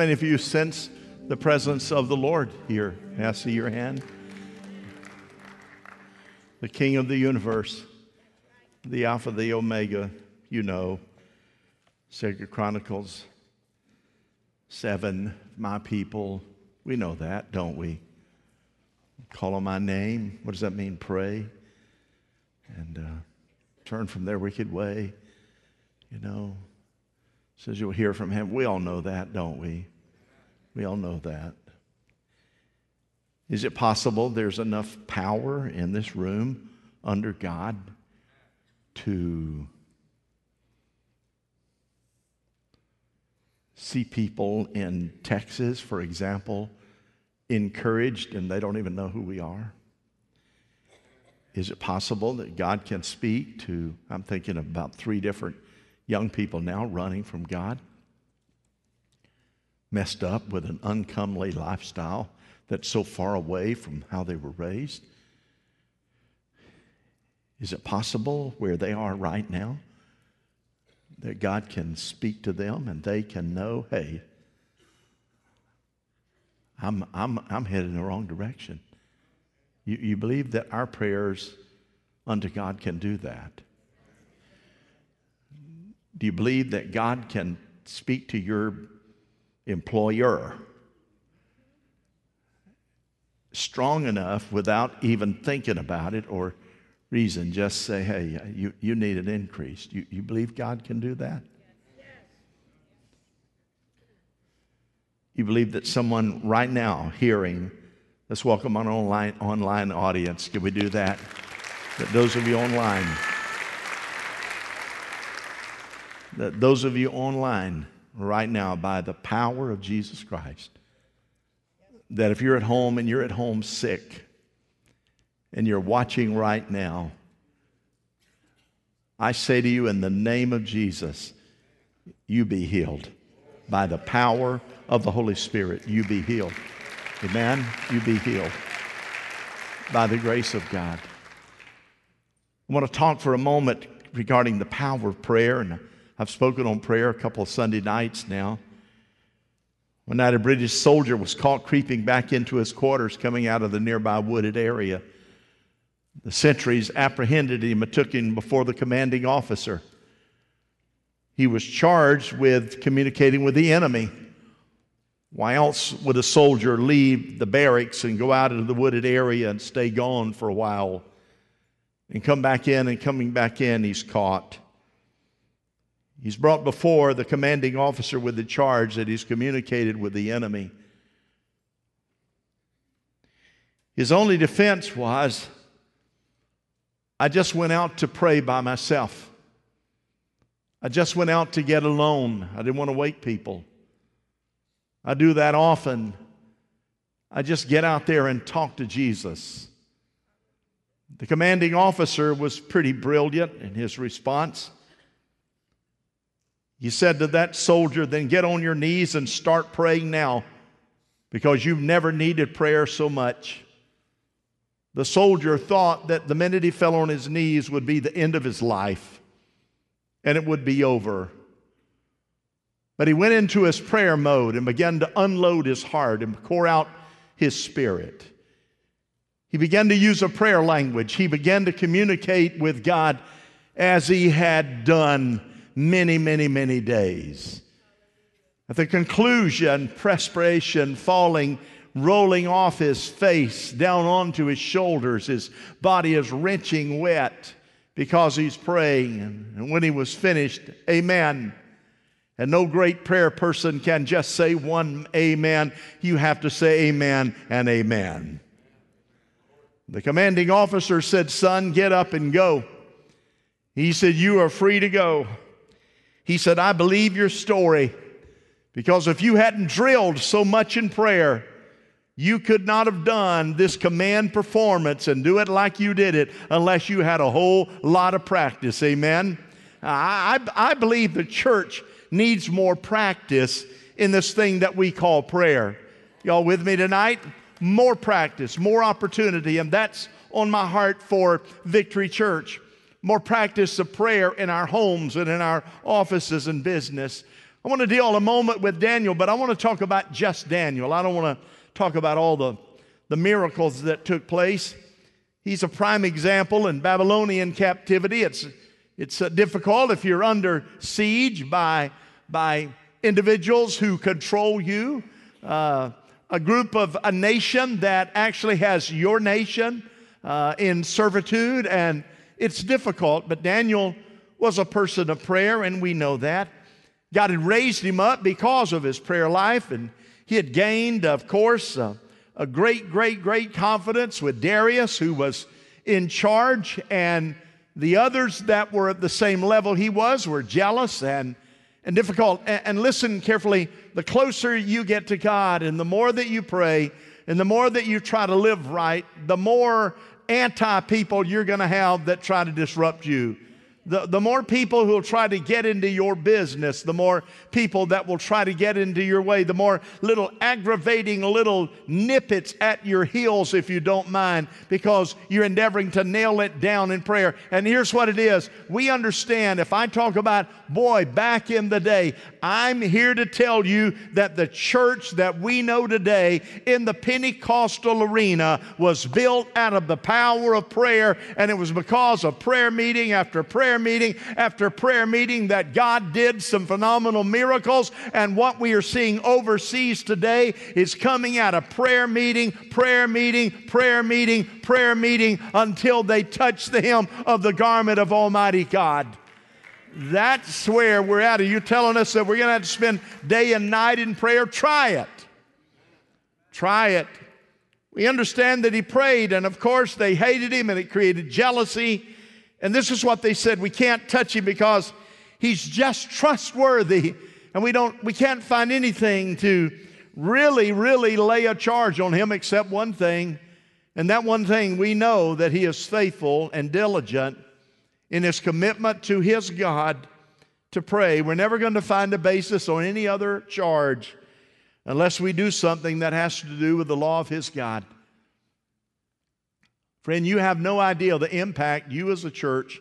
many of you sense the presence of the Lord here? May I see your hand? The King of the universe, the Alpha, the Omega, you know. Second Chronicles 7, my people. We know that, don't we? Call on my name. What does that mean? Pray. And uh, turn from their wicked way. You know, says you'll hear from him. We all know that, don't we? We all know that. Is it possible there's enough power in this room under God to see people in Texas, for example, encouraged and they don't even know who we are? Is it possible that God can speak to, I'm thinking about three different young people now running from God, messed up with an uncomely lifestyle that's so far away from how they were raised? Is it possible where they are right now that God can speak to them and they can know, hey, I'm, I'm, I'm headed in the wrong direction? You, you believe that our prayers unto God can do that? Do you believe that God can speak to your employer strong enough without even thinking about it or reason? Just say, hey, you, you need an increase. You, you believe God can do that? You believe that someone right now hearing, let's welcome our online, online audience. Can we do that? That those of you online, that those of you online right now, by the power of Jesus Christ, that if you're at home and you're at home sick and you're watching right now, I say to you in the name of Jesus, you be healed. By the power of the Holy Spirit, you be healed. Amen? You be healed. By the grace of God. I want to talk for a moment regarding the power of prayer and I've spoken on prayer a couple of Sunday nights now. One night, a British soldier was caught creeping back into his quarters coming out of the nearby wooded area. The sentries apprehended him and took him before the commanding officer. He was charged with communicating with the enemy. Why else would a soldier leave the barracks and go out into the wooded area and stay gone for a while and come back in and coming back in, he's caught. He's brought before the commanding officer with the charge that he's communicated with the enemy. His only defense was, I just went out to pray by myself. I just went out to get alone. I didn't want to wake people. I do that often. I just get out there and talk to Jesus. The commanding officer was pretty brilliant in his response. He said to that soldier, Then get on your knees and start praying now because you've never needed prayer so much. The soldier thought that the minute he fell on his knees would be the end of his life and it would be over. But he went into his prayer mode and began to unload his heart and pour out his spirit. He began to use a prayer language. He began to communicate with God as he had done many, many, many days. At the conclusion, perspiration falling, rolling off his face down onto his shoulders. His body is wrenching wet because he's praying. And when he was finished, Amen. And no great prayer person can just say one amen. You have to say amen and amen. The commanding officer said, Son, get up and go. He said, You are free to go. He said, I believe your story because if you hadn't drilled so much in prayer, you could not have done this command performance and do it like you did it unless you had a whole lot of practice. Amen? I, I, I believe the church needs more practice in this thing that we call prayer. Y'all with me tonight? More practice, more opportunity, and that's on my heart for Victory Church more practice of prayer in our homes and in our offices and business. I want to deal a moment with Daniel, but I want to talk about just Daniel. I don't want to talk about all the, the miracles that took place. He's a prime example in Babylonian captivity. It's, it's uh, difficult if you're under siege by, by individuals who control you, uh, a group of a nation that actually has your nation uh, in servitude, and it's difficult. But Daniel was a person of prayer, and we know that. God had raised him up because of his prayer life, and he had gained, of course, uh, a great, great, great confidence with Darius, who was in charge, and the others that were at the same level he was were jealous and, and difficult. And, and listen carefully the closer you get to God, and the more that you pray, and the more that you try to live right, the more anti people you're going to have that try to disrupt you the, the more people who will try to get into your business, the more people that will try to get into your way, the more little aggravating little nippets at your heels, if you don't mind, because you're endeavoring to nail it down in prayer. And here's what it is we understand if I talk about, boy, back in the day, I'm here to tell you that the church that we know today in the Pentecostal arena was built out of the power of prayer, and it was because of prayer meeting after prayer meeting after prayer meeting that God did some phenomenal miracles. And what we are seeing overseas today is coming out of prayer meeting, prayer meeting, prayer meeting, prayer meeting until they touch the hem of the garment of Almighty God. That's where we're at. Are you telling us that we're going to have to spend day and night in prayer? Try it. Try it. We understand that he prayed, and of course, they hated him, and it created jealousy. And this is what they said we can't touch him because he's just trustworthy. And we, don't, we can't find anything to really, really lay a charge on him except one thing. And that one thing, we know that he is faithful and diligent in his commitment to his God to pray. We're never going to find a basis on any other charge unless we do something that has to do with the law of his God. Friend, you have no idea the impact you as a church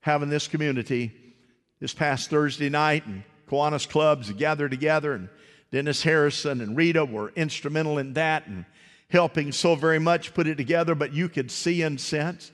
have in this community. This past Thursday night, and Kiwanis clubs gathered together, and Dennis Harrison and Rita were instrumental in that and helping so very much put it together, but you could see and sense.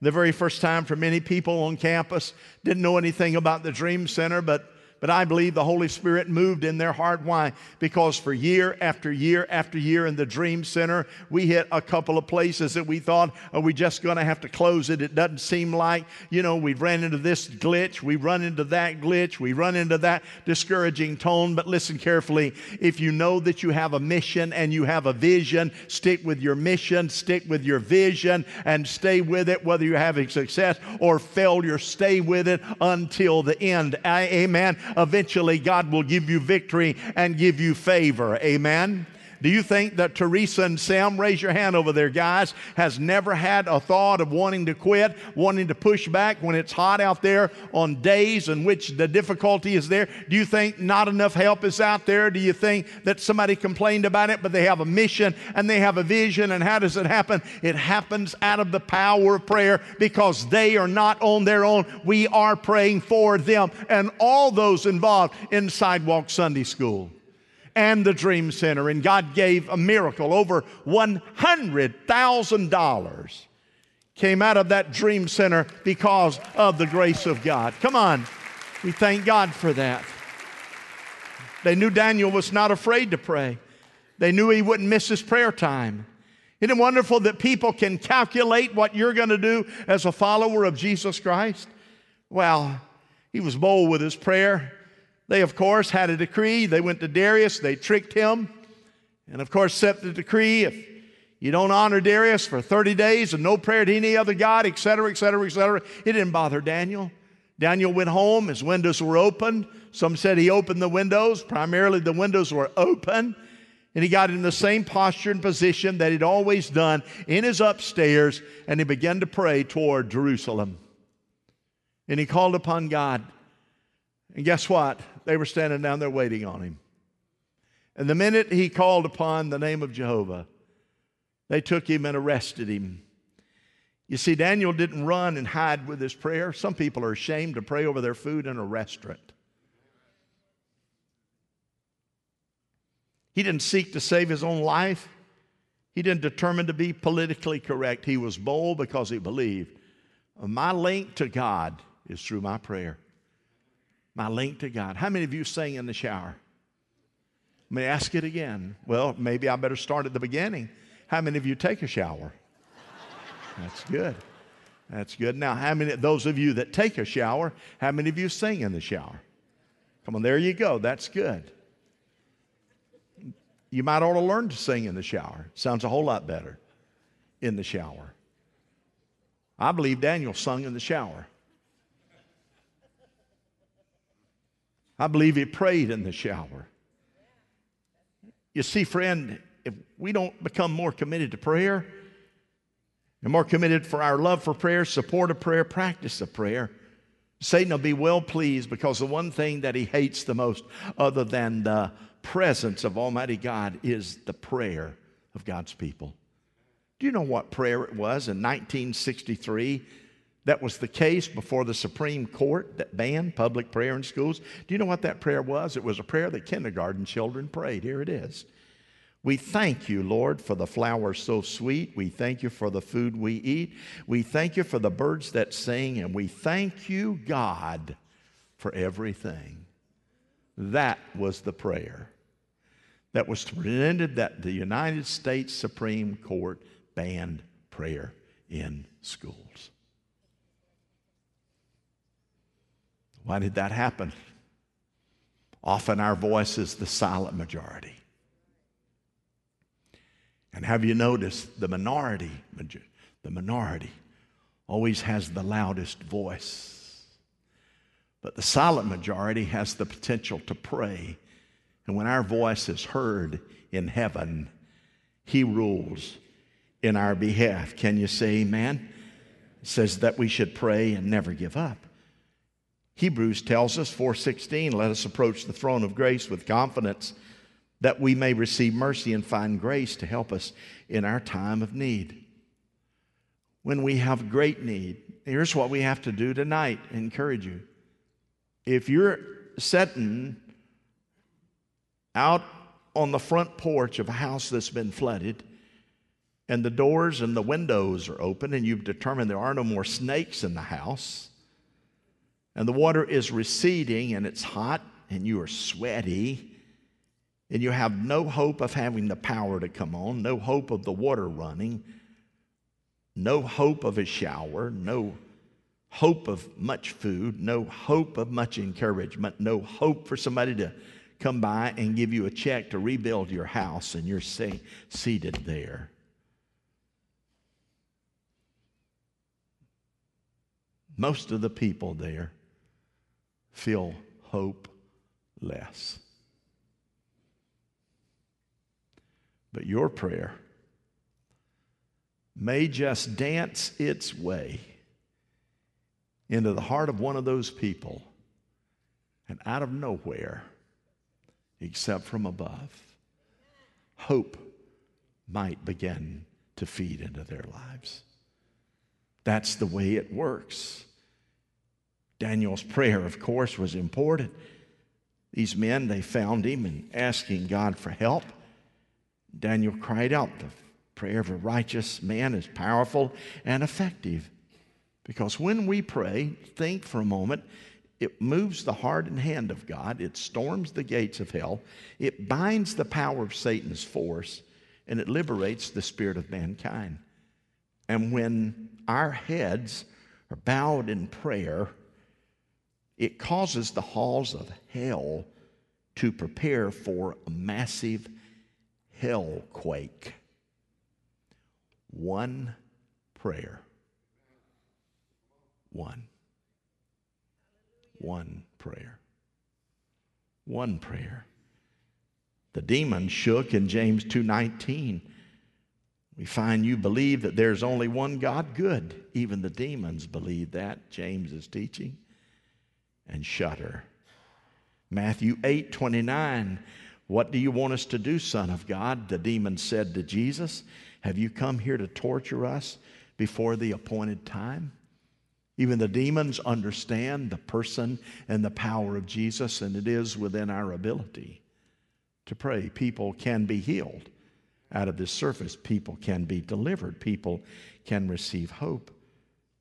The very first time for many people on campus, didn't know anything about the Dream Center, but but I believe the Holy Spirit moved in their heart. Why? Because for year after year after year in the Dream Center, we hit a couple of places that we thought, are we just going to have to close it? It doesn't seem like, you know, we've ran into this glitch, we run into that glitch, we run into that discouraging tone. But listen carefully. If you know that you have a mission and you have a vision, stick with your mission, stick with your vision, and stay with it, whether you're having success or failure, stay with it until the end. Amen eventually God will give you victory and give you favor. Amen. Do you think that Teresa and Sam, raise your hand over there, guys, has never had a thought of wanting to quit, wanting to push back when it's hot out there on days in which the difficulty is there? Do you think not enough help is out there? Do you think that somebody complained about it, but they have a mission and they have a vision? And how does it happen? It happens out of the power of prayer because they are not on their own. We are praying for them and all those involved in Sidewalk Sunday School and the Dream Center. And God gave a miracle. Over $100,000 came out of that Dream Center because of the grace of God. Come on. We thank God for that. They knew Daniel was not afraid to pray. They knew he wouldn't miss his prayer time. Isn't it wonderful that people can calculate what you're going to do as a follower of Jesus Christ? Well, he was bold with his prayer. They, of course, had a decree. They went to Darius, they tricked him, and of course, set the decree if you don't honor Darius for 30 days and no prayer to any other God, etc., etc., etc. It didn't bother Daniel. Daniel went home, his windows were open. Some said he opened the windows, primarily the windows were open. And he got in the same posture and position that he'd always done in his upstairs, and he began to pray toward Jerusalem. And he called upon God. And guess what? They were standing down there waiting on him. And the minute he called upon the name of Jehovah, they took him and arrested him. You see, Daniel didn't run and hide with his prayer. Some people are ashamed to pray over their food in a restaurant. He didn't seek to save his own life. He didn't determine to be politically correct. He was bold because he believed. My link to God is through my prayer. My link to God. How many of you sing in the shower? May I ask it again? Well, maybe I better start at the beginning. How many of you take a shower? That's good. That's good. Now, how many of those of you that take a shower, how many of you sing in the shower? Come on, there you go. That's good. You might ought to learn to sing in the shower. Sounds a whole lot better in the shower. I believe Daniel sung in the shower. I believe he prayed in the shower. You see, friend, if we don't become more committed to prayer and more committed for our love for prayer, support of prayer, practice of prayer, Satan will be well pleased because the one thing that he hates the most, other than the presence of Almighty God, is the prayer of God's people. Do you know what prayer it was in 1963? That was the case before the Supreme Court that banned public prayer in schools. Do you know what that prayer was? It was a prayer that kindergarten children prayed. Here it is. We thank you, Lord, for the flowers so sweet. We thank you for the food we eat. We thank you for the birds that sing. And we thank you, God, for everything. That was the prayer that was presented that the United States Supreme Court banned prayer in schools. Why did that happen? Often our voice is the silent majority. And have you noticed the minority, the minority always has the loudest voice. But the silent majority has the potential to pray. And when our voice is heard in heaven, He rules in our behalf. Can you say amen? It says that we should pray and never give up. Hebrews tells us 4:16, let us approach the throne of grace with confidence that we may receive mercy and find grace to help us in our time of need. When we have great need, here's what we have to do tonight. I encourage you. If you're sitting out on the front porch of a house that's been flooded, and the doors and the windows are open, and you've determined there are no more snakes in the house, and the water is receding and it's hot and you are sweaty and you have no hope of having the power to come on, no hope of the water running, no hope of a shower, no hope of much food, no hope of much encouragement, no hope for somebody to come by and give you a check to rebuild your house and you're seated there. Most of the people there feel hopeless. But your prayer may just dance its way into the heart of one of those people and out of nowhere, except from above, hope might begin to feed into their lives. That's the way it works. Daniel's prayer, of course, was important. These men, they found him and asking God for help. Daniel cried out. The prayer of a righteous man is powerful and effective. Because when we pray, think for a moment, it moves the heart and hand of God, it storms the gates of hell, it binds the power of Satan's force, and it liberates the spirit of mankind. And when our heads are bowed in prayer, it causes the halls of hell to prepare for a massive hell quake. One prayer. One. One prayer. One prayer. The demons shook in James 2:19. We find you believe that there's only one God good. Even the demons believe that, James is teaching and shudder. Matthew 8 29. What do you want us to do, Son of God? The demon said to Jesus, Have you come here to torture us before the appointed time? Even the demons understand the person and the power of Jesus, and it is within our ability to pray. People can be healed out of this surface. People can be delivered. People can receive hope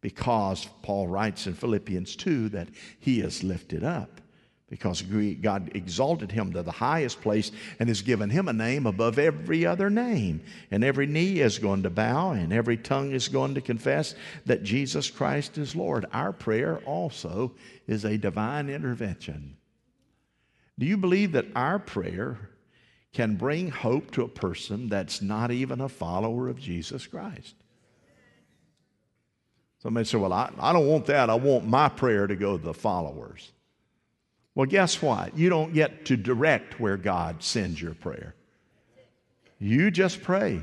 because Paul writes in Philippians 2 that he is lifted up because God exalted him to the highest place and has given him a name above every other name. And every knee is going to bow and every tongue is going to confess that Jesus Christ is Lord. Our prayer also is a divine intervention. Do you believe that our prayer can bring hope to a person that's not even a follower of Jesus Christ? Somebody say, Well, I, I don't want that. I want my prayer to go to the followers. Well, guess what? You don't get to direct where God sends your prayer. You just pray.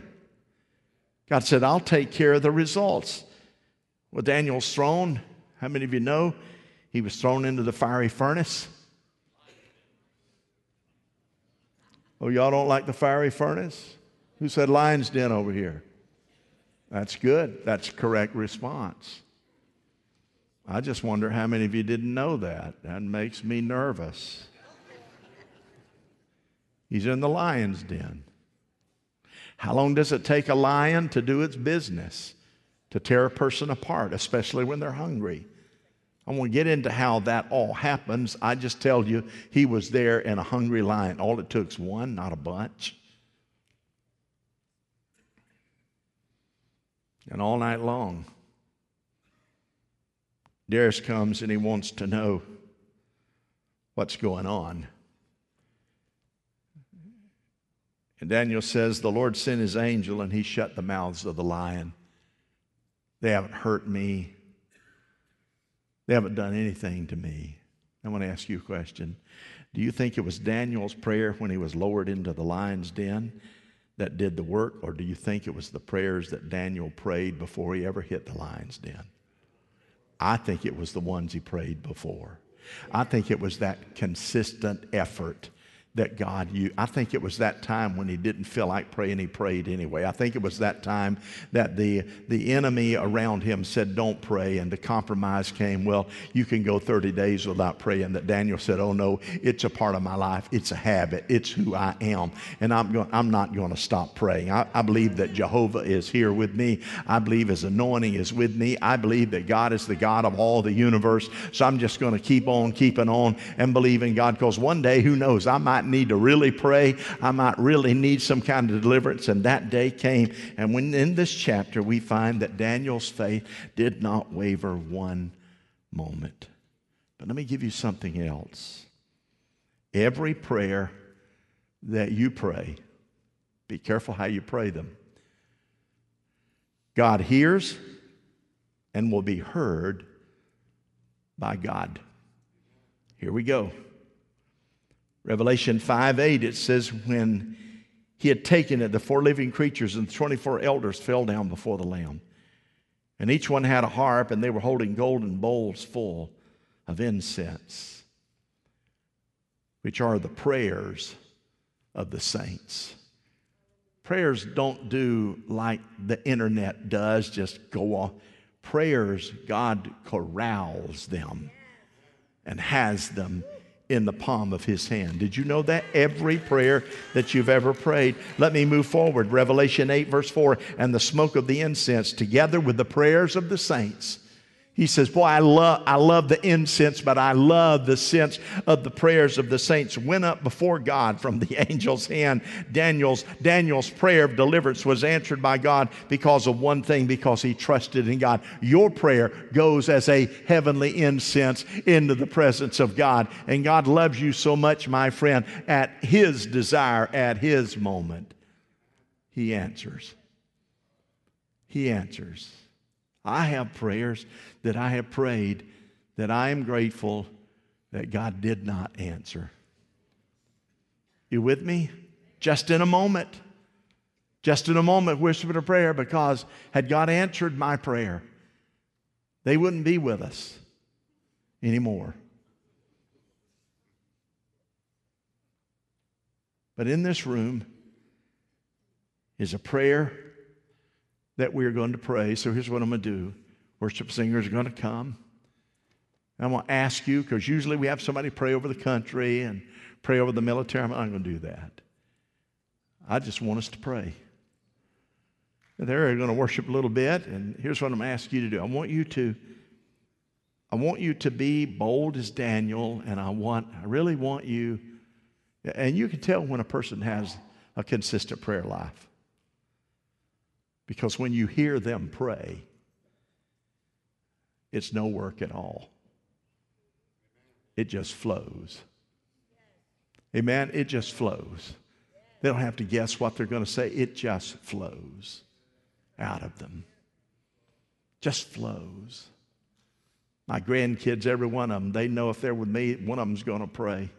God said, I'll take care of the results. Well, Daniel's thrown, how many of you know he was thrown into the fiery furnace? Oh, y'all don't like the fiery furnace? Who said lion's den over here? That's good. That's correct response. I just wonder how many of you didn't know that. That makes me nervous. He's in the lion's den. How long does it take a lion to do its business, to tear a person apart, especially when they're hungry? I won't get into how that all happens. I just tell you, he was there in a hungry lion. All it took is one, not a bunch. And all night long, Darius comes and he wants to know what's going on. And Daniel says, The Lord sent his angel and he shut the mouths of the lion. They haven't hurt me, they haven't done anything to me. I want to ask you a question. Do you think it was Daniel's prayer when he was lowered into the lion's den that did the work, or do you think it was the prayers that Daniel prayed before he ever hit the lion's den? I think it was the ones he prayed before. I think it was that consistent effort that God you I think it was that time when he didn't feel like praying, he prayed anyway. I think it was that time that the, the enemy around him said, Don't pray. And the compromise came, Well, you can go 30 days without praying. That Daniel said, Oh, no, it's a part of my life. It's a habit. It's who I am. And I'm, going, I'm not going to stop praying. I, I believe that Jehovah is here with me. I believe his anointing is with me. I believe that God is the God of all the universe. So I'm just going to keep on keeping on and believe in God because one day, who knows, I might need to really pray. I might really need some kind of deliverance. And that day came. And when in this chapter, we find that Daniel's faith did not waver one moment. But let me give you something else. Every prayer that you pray, be careful how you pray them. God hears and will be heard by God. Here we go. Revelation 5 8, it says, When he had taken it, the four living creatures and the 24 elders fell down before the Lamb. And each one had a harp, and they were holding golden bowls full of incense, which are the prayers of the saints. Prayers don't do like the internet does, just go off. Prayers, God corrals them and has them in the palm of his hand. Did you know that? Every prayer that you've ever prayed. Let me move forward. Revelation 8, verse 4 and the smoke of the incense, together with the prayers of the saints he says, Boy, I love, I love the incense, but I love the sense of the prayers of the saints went up before God from the angel's hand. Daniel's, Daniel's prayer of deliverance was answered by God because of one thing, because he trusted in God. Your prayer goes as a heavenly incense into the presence of God. And God loves you so much, my friend, at his desire, at his moment. He answers. He answers. I have prayers that I have prayed that I am grateful that God did not answer. You with me? Just in a moment. Just in a moment, whispered a prayer because had God answered my prayer, they wouldn't be with us anymore. But in this room is a prayer that we are going to pray. So here's what I'm going to do worship singers are going to come. I'm going to ask you, because usually we have somebody pray over the country and pray over the military. I'm not going to do that. I just want us to pray. They're going to worship a little bit, and here's what I'm going to ask you to do. I want you to, I want you to be bold as Daniel, and I want, I really want you, and you can tell when a person has a consistent prayer life. Because when you hear them pray, it's no work at all. It just flows. Amen. It just flows. They don't have to guess what they're going to say, it just flows out of them. Just flows. My grandkids, every one of them, they know if they're with me, one of them's going to pray.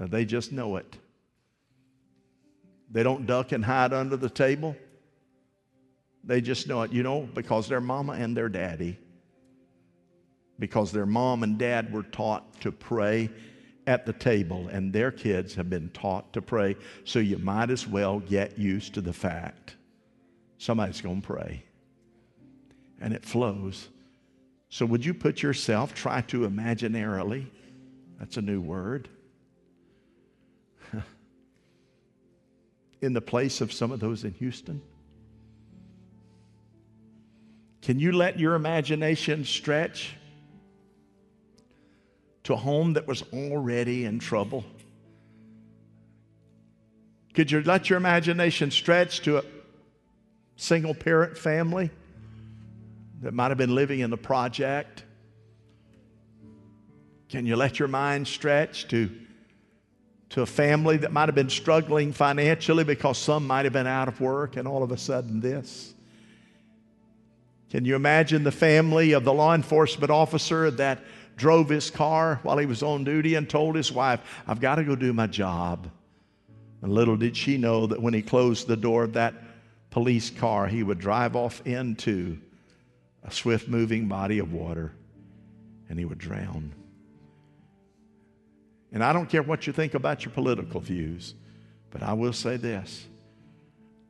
Uh, they just know it. They don't duck and hide under the table. They just know it, you know, because their mama and their daddy, because their mom and dad were taught to pray at the table, and their kids have been taught to pray. So you might as well get used to the fact somebody's going to pray. And it flows. So, would you put yourself, try to imaginarily, that's a new word, in the place of some of those in Houston? Can you let your imagination stretch to a home that was already in trouble? Could you let your imagination stretch to a single parent family that might have been living in the project? Can you let your mind stretch to, to a family that might have been struggling financially because some might have been out of work and all of a sudden this? Can you imagine the family of the law enforcement officer that drove his car while he was on duty and told his wife, I've got to go do my job? And little did she know that when he closed the door of that police car, he would drive off into a swift moving body of water and he would drown. And I don't care what you think about your political views, but I will say this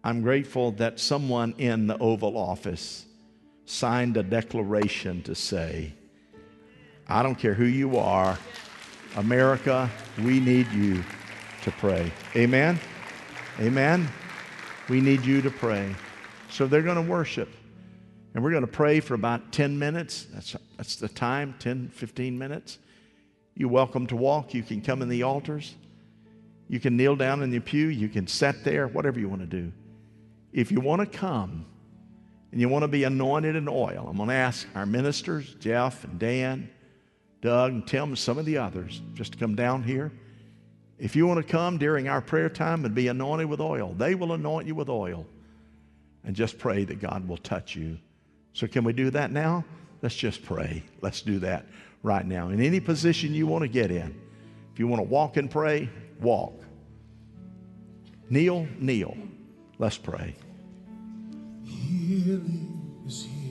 I'm grateful that someone in the Oval Office signed a declaration to say, I don't care who you are, America, we need you to pray. Amen? Amen? We need you to pray. So they're going to worship. And we're going to pray for about 10 minutes. That's, that's the time, 10, 15 minutes. You're welcome to walk. You can come in the altars. You can kneel down in the pew. You can sit there, whatever you want to do. If you want to come, and you want to be anointed in oil, I'm going to ask our ministers, Jeff and Dan, Doug and Tim, and some of the others, just to come down here. If you want to come during our prayer time and be anointed with oil, they will anoint you with oil. And just pray that God will touch you. So, can we do that now? Let's just pray. Let's do that right now. In any position you want to get in. If you want to walk and pray, walk. Kneel, kneel. Let's pray. Healing is here.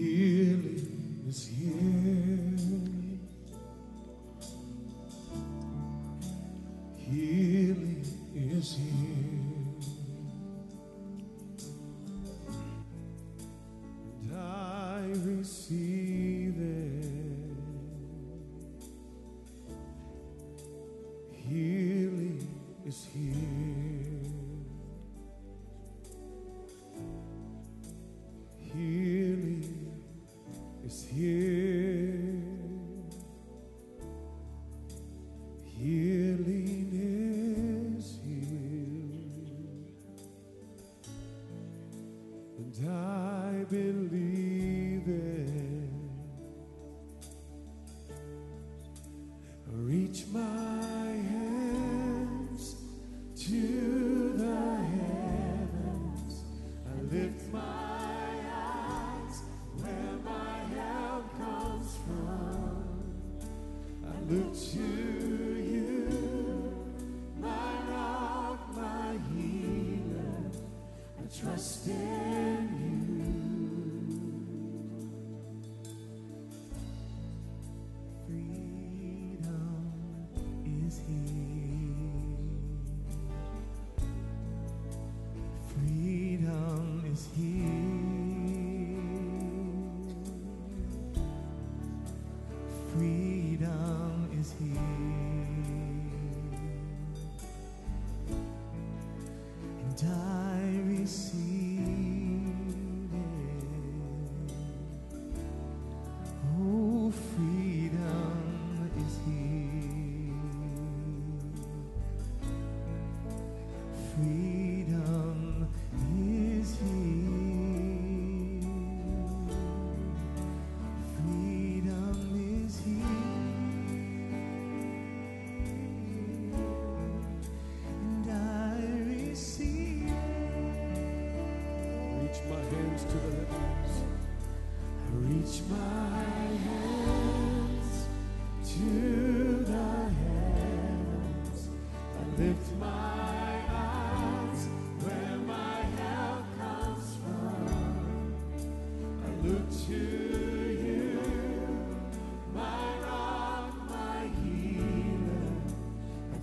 Healing is here. Healing is here. And I receive is.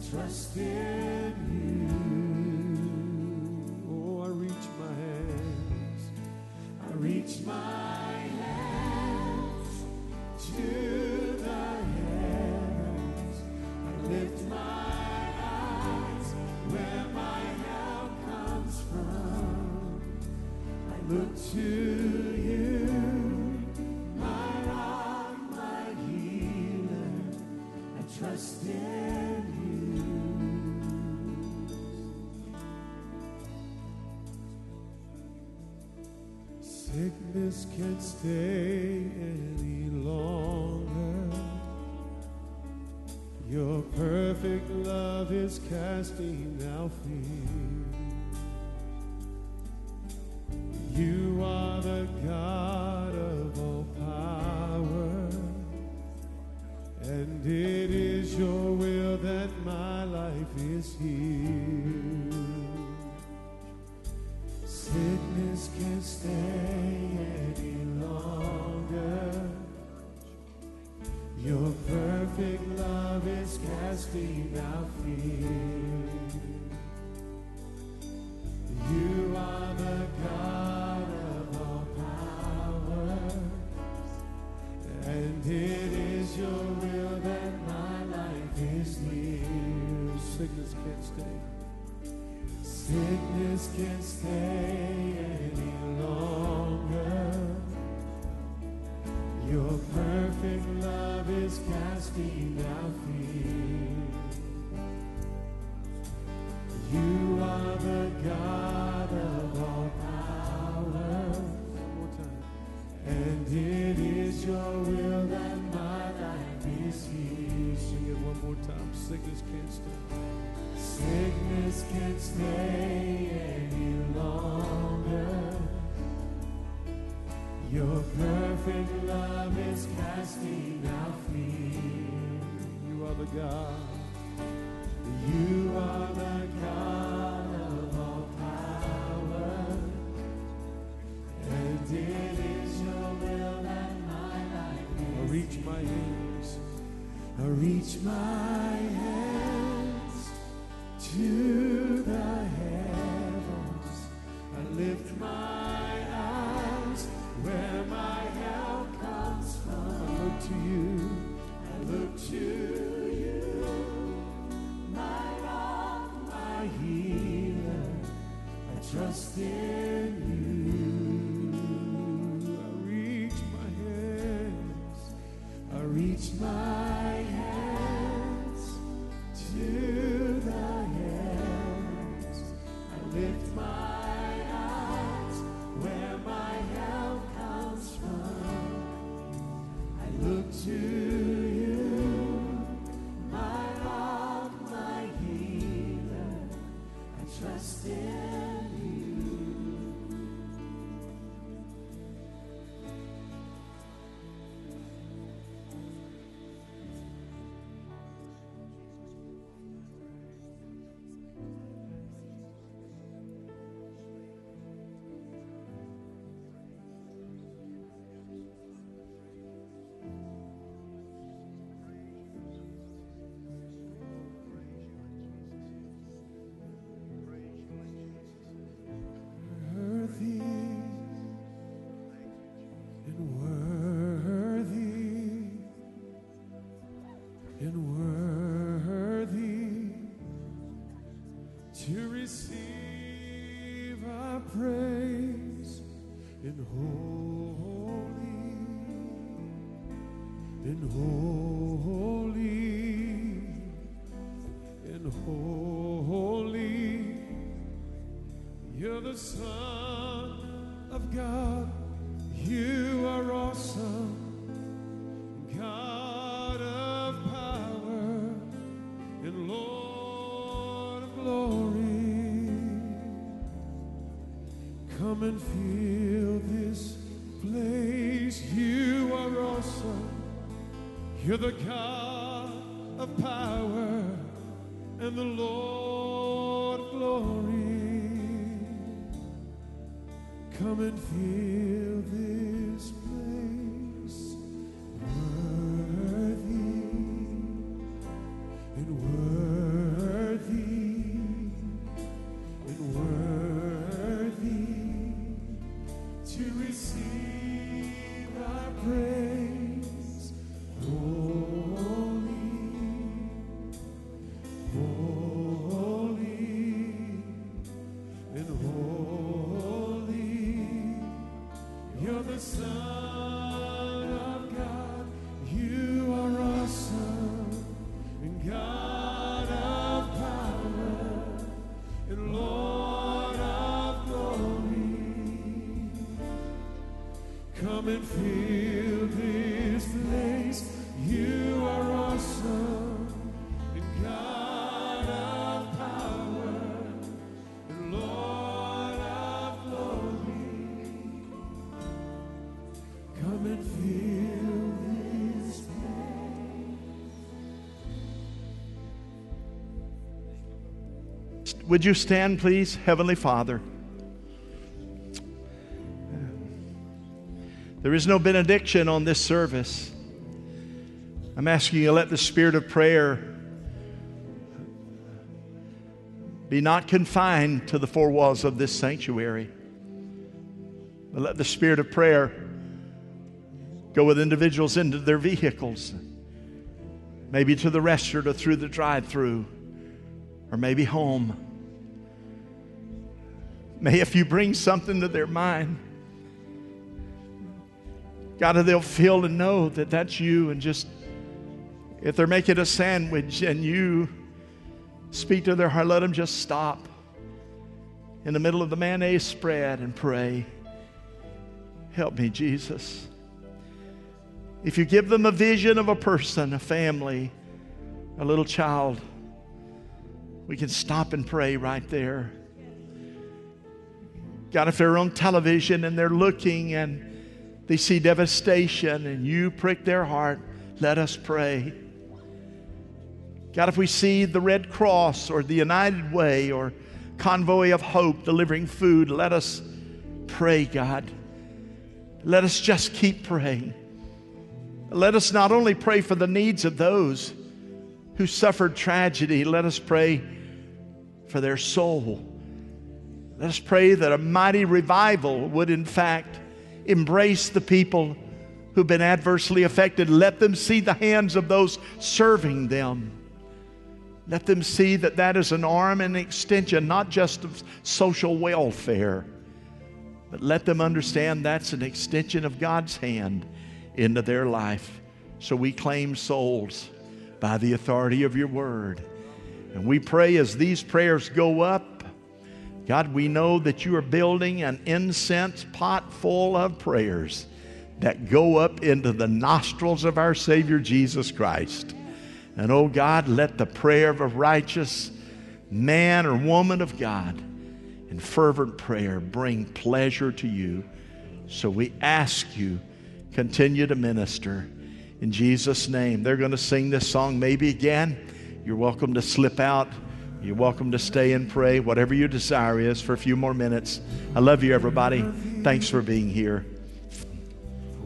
trust in you. sickness can stay any longer. Your perfect love is casting out fear. perfect love is casting out fear. You are the God. You are the God of all power. And it is your will that my life I reach my ears. I reach my hands to the. receive our praise in holy, in holy, in holy. You're the Son of God. You are awesome, God of power and Lord of glory. Come and feel this place. You are awesome. You're the God of power and the Lord of glory. Come and feel. Come and fill this place. You are awesome and God of power and Lord of glory. Come and fill this place. Would you stand, please, Heavenly Father? There is no benediction on this service. I'm asking you to let the spirit of prayer be not confined to the four walls of this sanctuary, but let the spirit of prayer go with individuals into their vehicles, maybe to the restaurant or through the drive through, or maybe home. May if you bring something to their mind, God, they'll feel and know that that's you. And just if they're making a sandwich and you speak to their heart, let them just stop in the middle of the mayonnaise spread and pray. Help me, Jesus. If you give them a vision of a person, a family, a little child, we can stop and pray right there. God, if they're on television and they're looking and they see devastation and you prick their heart, let us pray. God, if we see the Red Cross or the United Way or Convoy of Hope delivering food, let us pray, God. Let us just keep praying. Let us not only pray for the needs of those who suffered tragedy, let us pray for their soul. Let us pray that a mighty revival would, in fact, embrace the people who've been adversely affected. Let them see the hands of those serving them. Let them see that that is an arm and an extension, not just of social welfare, but let them understand that's an extension of God's hand into their life. So we claim souls by the authority of your word. And we pray as these prayers go up, God, we know that you are building an incense pot full of prayers that go up into the nostrils of our Savior Jesus Christ. And oh God, let the prayer of a righteous man or woman of God in fervent prayer bring pleasure to you. So we ask you, continue to minister in Jesus' name. They're going to sing this song maybe again. You're welcome to slip out. You're welcome to stay and pray, whatever your desire is, for a few more minutes. I love you, everybody. Thanks for being here.